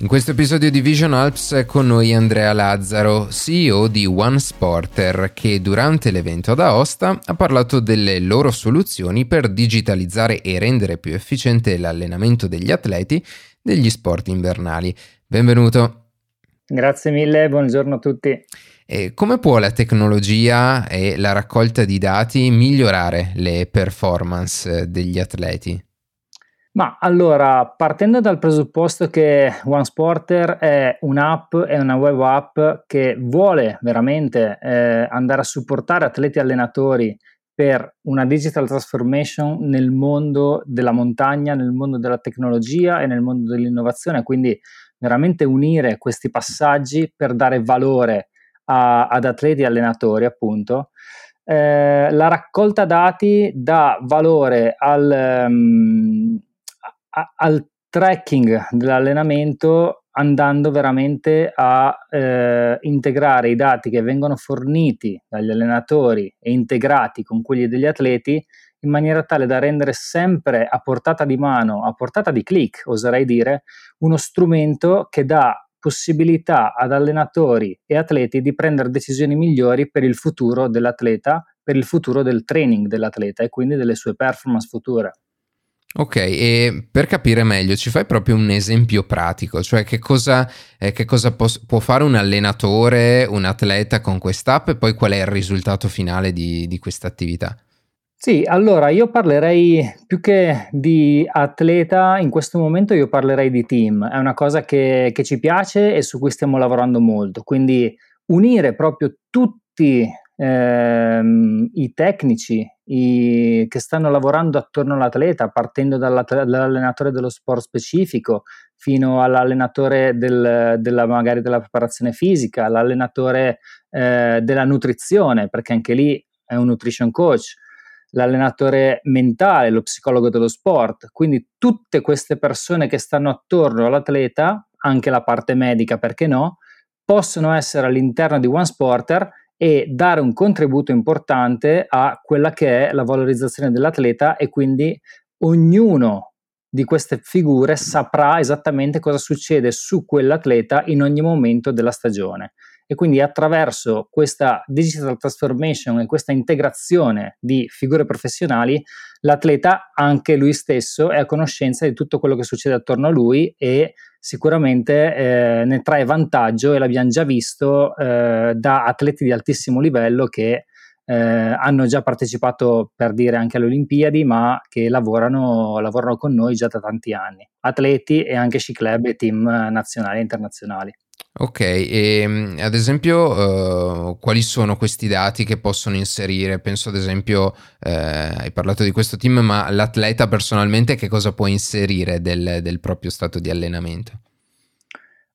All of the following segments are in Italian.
In questo episodio di Vision Alps è con noi Andrea Lazzaro, CEO di One Sporter, che durante l'evento ad Aosta ha parlato delle loro soluzioni per digitalizzare e rendere più efficiente l'allenamento degli atleti degli sport invernali. Benvenuto. Grazie mille, buongiorno a tutti. E come può la tecnologia e la raccolta di dati migliorare le performance degli atleti? Ma allora, partendo dal presupposto che OneSporter è un'app, è una web app che vuole veramente eh, andare a supportare atleti e allenatori per una digital transformation nel mondo della montagna, nel mondo della tecnologia e nel mondo dell'innovazione, quindi veramente unire questi passaggi per dare valore a, ad atleti e allenatori, appunto. Eh, la raccolta dati dà valore al, um, al tracking dell'allenamento andando veramente a eh, integrare i dati che vengono forniti dagli allenatori e integrati con quelli degli atleti in maniera tale da rendere sempre a portata di mano, a portata di click, oserei dire, uno strumento che dà possibilità ad allenatori e atleti di prendere decisioni migliori per il futuro dell'atleta, per il futuro del training dell'atleta e quindi delle sue performance future. Ok, e per capire meglio, ci fai proprio un esempio pratico, cioè che cosa, eh, che cosa pos- può fare un allenatore, un atleta con quest'app e poi qual è il risultato finale di, di questa attività? Sì, allora io parlerei più che di atleta, in questo momento io parlerei di team, è una cosa che, che ci piace e su cui stiamo lavorando molto, quindi unire proprio tutti ehm, i tecnici i, che stanno lavorando attorno all'atleta, partendo dall'allenatore dello sport specifico fino all'allenatore del, della, magari della preparazione fisica, all'allenatore eh, della nutrizione, perché anche lì è un nutrition coach, l'allenatore mentale, lo psicologo dello sport, quindi tutte queste persone che stanno attorno all'atleta, anche la parte medica, perché no, possono essere all'interno di One Sporter e dare un contributo importante a quella che è la valorizzazione dell'atleta e quindi ognuno di queste figure saprà esattamente cosa succede su quell'atleta in ogni momento della stagione e quindi attraverso questa digital transformation e questa integrazione di figure professionali l'atleta anche lui stesso è a conoscenza di tutto quello che succede attorno a lui e sicuramente eh, ne trae vantaggio e l'abbiamo già visto eh, da atleti di altissimo livello che eh, hanno già partecipato per dire anche alle Olimpiadi, ma che lavorano, lavorano con noi già da tanti anni. Atleti e anche sci club e team nazionali e internazionali. Ok, e ehm, ad esempio uh, quali sono questi dati che possono inserire? Penso ad esempio, eh, hai parlato di questo team, ma l'atleta personalmente che cosa può inserire del, del proprio stato di allenamento?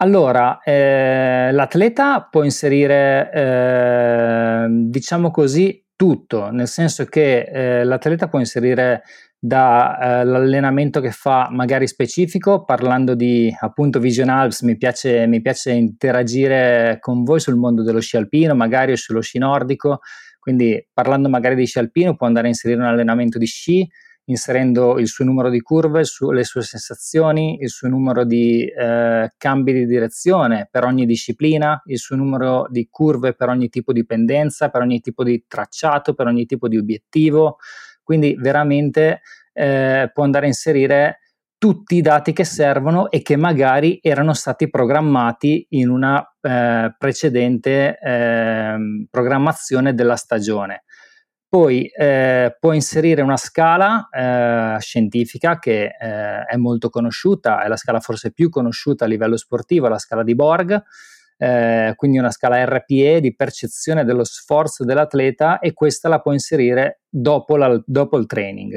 Allora, eh, l'atleta può inserire, eh, diciamo così, tutto, nel senso che eh, l'atleta può inserire dall'allenamento eh, che fa magari specifico, parlando di appunto Vision Alps, mi piace, mi piace interagire con voi sul mondo dello sci alpino, magari sullo sci nordico, quindi parlando magari di sci alpino può andare a inserire un allenamento di sci, inserendo il suo numero di curve, su, le sue sensazioni, il suo numero di eh, cambi di direzione per ogni disciplina, il suo numero di curve per ogni tipo di pendenza, per ogni tipo di tracciato, per ogni tipo di obiettivo, quindi veramente eh, può andare a inserire tutti i dati che servono e che magari erano stati programmati in una eh, precedente eh, programmazione della stagione. Poi eh, può inserire una scala eh, scientifica che eh, è molto conosciuta, è la scala forse più conosciuta a livello sportivo, la scala di Borg, eh, quindi una scala RPE di percezione dello sforzo dell'atleta e questa la può inserire dopo, la, dopo il training.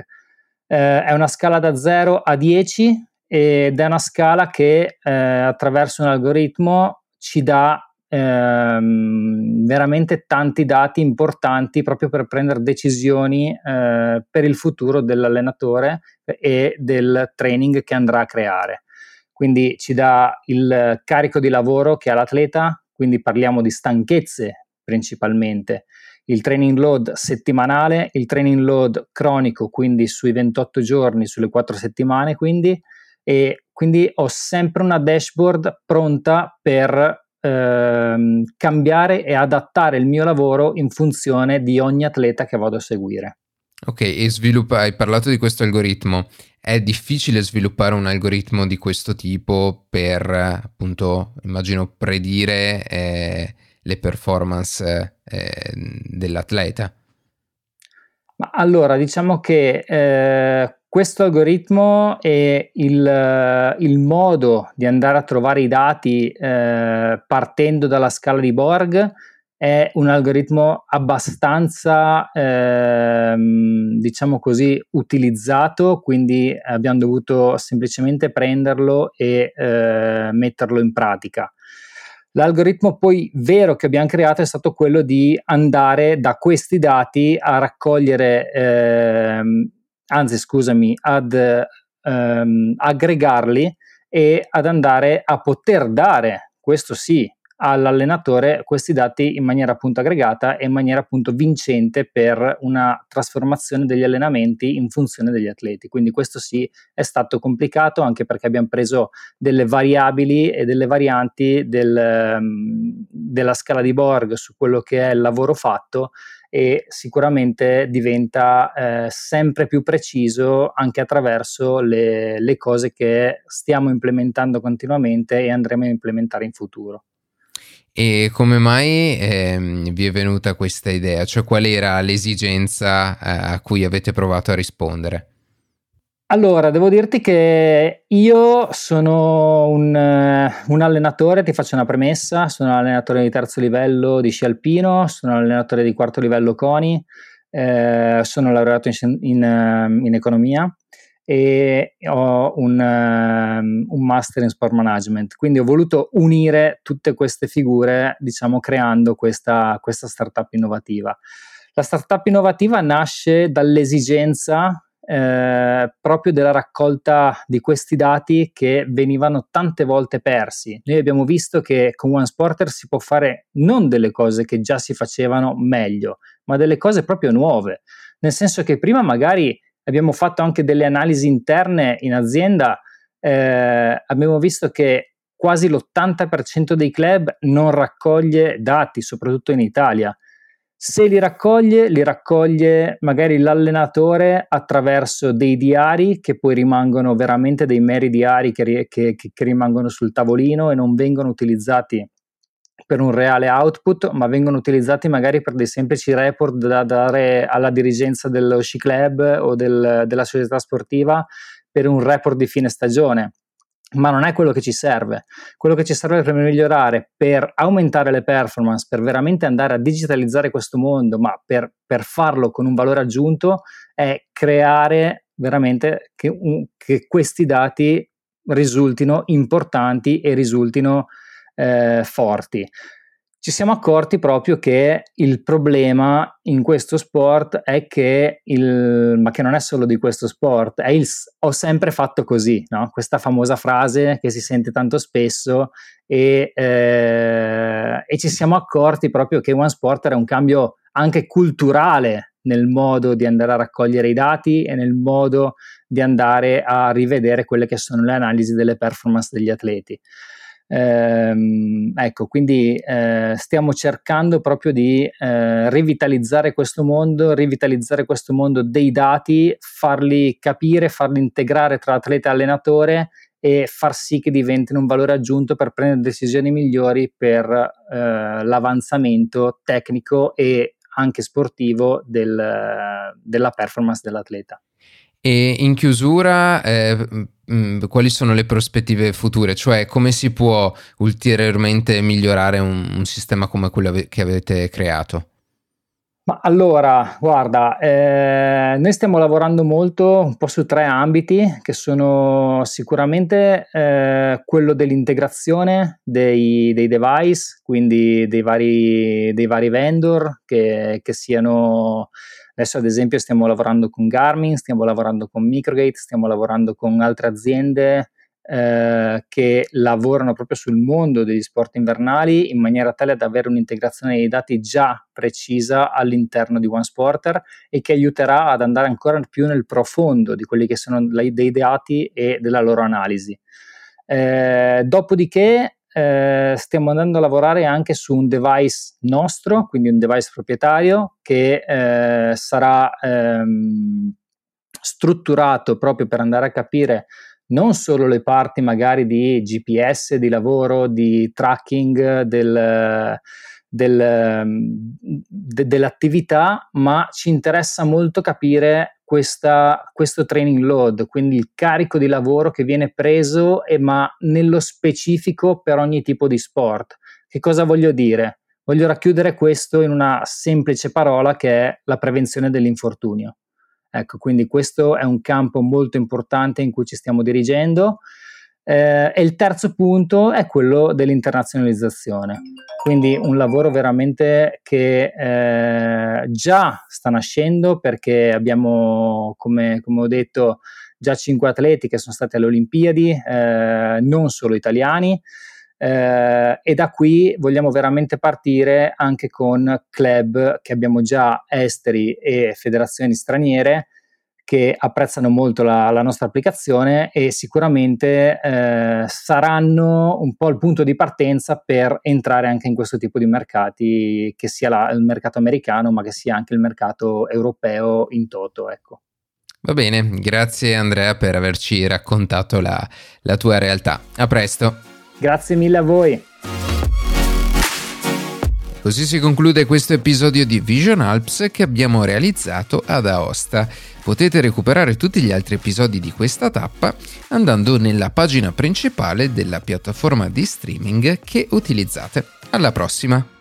Eh, è una scala da 0 a 10 ed è una scala che eh, attraverso un algoritmo ci dà ehm, veramente tanti dati importanti proprio per prendere decisioni eh, per il futuro dell'allenatore e del training che andrà a creare. Quindi ci dà il carico di lavoro che ha l'atleta, quindi parliamo di stanchezze principalmente, il training load settimanale, il training load cronico, quindi sui 28 giorni, sulle 4 settimane, quindi, e quindi ho sempre una dashboard pronta per ehm, cambiare e adattare il mio lavoro in funzione di ogni atleta che vado a seguire. Ok, e sviluppa, hai parlato di questo algoritmo. È difficile sviluppare un algoritmo di questo tipo per, appunto, immagino, predire eh, le performance eh, dell'atleta? Ma allora, diciamo che eh, questo algoritmo e il, il, modo di andare a trovare i dati eh, partendo dalla scala di Borg è un algoritmo abbastanza, ehm, diciamo così, utilizzato, quindi abbiamo dovuto semplicemente prenderlo e eh, metterlo in pratica. L'algoritmo poi vero che abbiamo creato è stato quello di andare da questi dati a raccogliere, ehm, anzi scusami, ad ehm, aggregarli e ad andare a poter dare, questo sì, all'allenatore questi dati in maniera appunto aggregata e in maniera appunto vincente per una trasformazione degli allenamenti in funzione degli atleti. Quindi questo sì è stato complicato anche perché abbiamo preso delle variabili e delle varianti del, um, della scala di Borg su quello che è il lavoro fatto e sicuramente diventa eh, sempre più preciso anche attraverso le, le cose che stiamo implementando continuamente e andremo a implementare in futuro. E come mai ehm, vi è venuta questa idea? Cioè qual era l'esigenza eh, a cui avete provato a rispondere? Allora, devo dirti che io sono un, uh, un, allenatore, ti faccio una premessa, sono un allenatore di terzo livello di sci alpino, sono un allenatore di quarto livello CONI, eh, sono laureato in, in, uh, in economia e ho un, um, un, master in sport management. Quindi ho voluto unire tutte queste figure, diciamo, creando questa, questa startup innovativa. La startup innovativa nasce dall'esigenza eh, proprio della raccolta di questi dati che venivano tante volte persi. Noi abbiamo visto che con OneSporter si può fare non delle cose che già si facevano meglio, ma delle cose proprio nuove. Nel senso che prima magari abbiamo fatto anche delle analisi interne in azienda, eh, abbiamo visto che quasi l'80% dei club non raccoglie dati, soprattutto in Italia. Se li raccoglie, li raccoglie magari l'allenatore attraverso dei diari che poi rimangono veramente dei meri diari che, che, che rimangono sul tavolino e non vengono utilizzati per un reale output, ma vengono utilizzati magari per dei semplici report da dare alla dirigenza dello sci club o del, della società sportiva per un report di fine stagione. Ma non è quello che ci serve. Quello che ci serve per migliorare, per aumentare le performance, per veramente andare a digitalizzare questo mondo, ma per, per farlo con un valore aggiunto, è creare veramente che, un, che questi dati risultino importanti e risultino eh, forti. Ci siamo accorti proprio che il problema in questo sport è che, il, ma che non è solo di questo sport, è il ho sempre fatto così, no? questa famosa frase che si sente tanto spesso e, eh, e ci siamo accorti proprio che One Sport era un cambio anche culturale nel modo di andare a raccogliere i dati e nel modo di andare a rivedere quelle che sono le analisi delle performance degli atleti. Ehm, ecco, quindi eh, stiamo cercando proprio di eh, rivitalizzare questo mondo, rivitalizzare questo mondo dei dati, farli capire, farli integrare tra atleta e allenatore e far sì che diventino un valore aggiunto per prendere decisioni migliori per eh, l'avanzamento tecnico e anche sportivo del, della performance dell'atleta. E in chiusura, eh, mh, mm, quali sono le prospettive future? Cioè, come si può ulteriormente migliorare un, un sistema come quello che avete creato? Ma allora, guarda, eh, noi stiamo lavorando molto un po' su tre ambiti che sono sicuramente eh, quello dell'integrazione dei, dei, device, quindi dei vari, dei vari vendor che, che siano Adesso ad esempio stiamo lavorando con Garmin, stiamo lavorando con Microgate, stiamo lavorando con altre aziende eh, che lavorano proprio sul mondo degli sport invernali in maniera tale da avere un'integrazione dei dati già precisa all'interno di OneSporter e che aiuterà ad andare ancora più nel profondo di quelli che sono dei dati e della loro analisi. Eh, dopodiché eh, stiamo andando a lavorare anche su un device nostro, quindi un device proprietario che eh, sarà ehm, strutturato proprio per andare a capire non solo le parti magari di GPS, di lavoro, di tracking del, del, de, dell'attività, ma ci interessa molto capire questa, questo training load, quindi il carico di lavoro che viene preso, e, ma nello specifico per ogni tipo di sport. Che cosa voglio dire? Voglio racchiudere questo in una semplice parola che è la prevenzione dell'infortunio. Ecco, quindi questo è un campo molto importante in cui ci stiamo dirigendo. Eh, e il terzo punto è quello dell'internazionalizzazione, quindi un lavoro veramente che eh, già sta nascendo perché abbiamo, come, come, ho detto, già cinque atleti che sono stati alle Olimpiadi, eh, non solo italiani, eh, e da qui vogliamo veramente partire anche con club che abbiamo già esteri e federazioni straniere che apprezzano molto la, la nostra applicazione e sicuramente eh, saranno un po' il punto di partenza per entrare anche in questo tipo di mercati, che sia la, il mercato americano, ma che sia anche il mercato europeo in toto. Ecco. Va bene, grazie Andrea per averci raccontato la, la tua realtà. A presto. Grazie mille a voi. Così si conclude questo episodio di Vision Alps che abbiamo realizzato ad Aosta. Potete recuperare tutti gli altri episodi di questa tappa andando nella pagina principale della piattaforma di streaming che utilizzate. Alla prossima!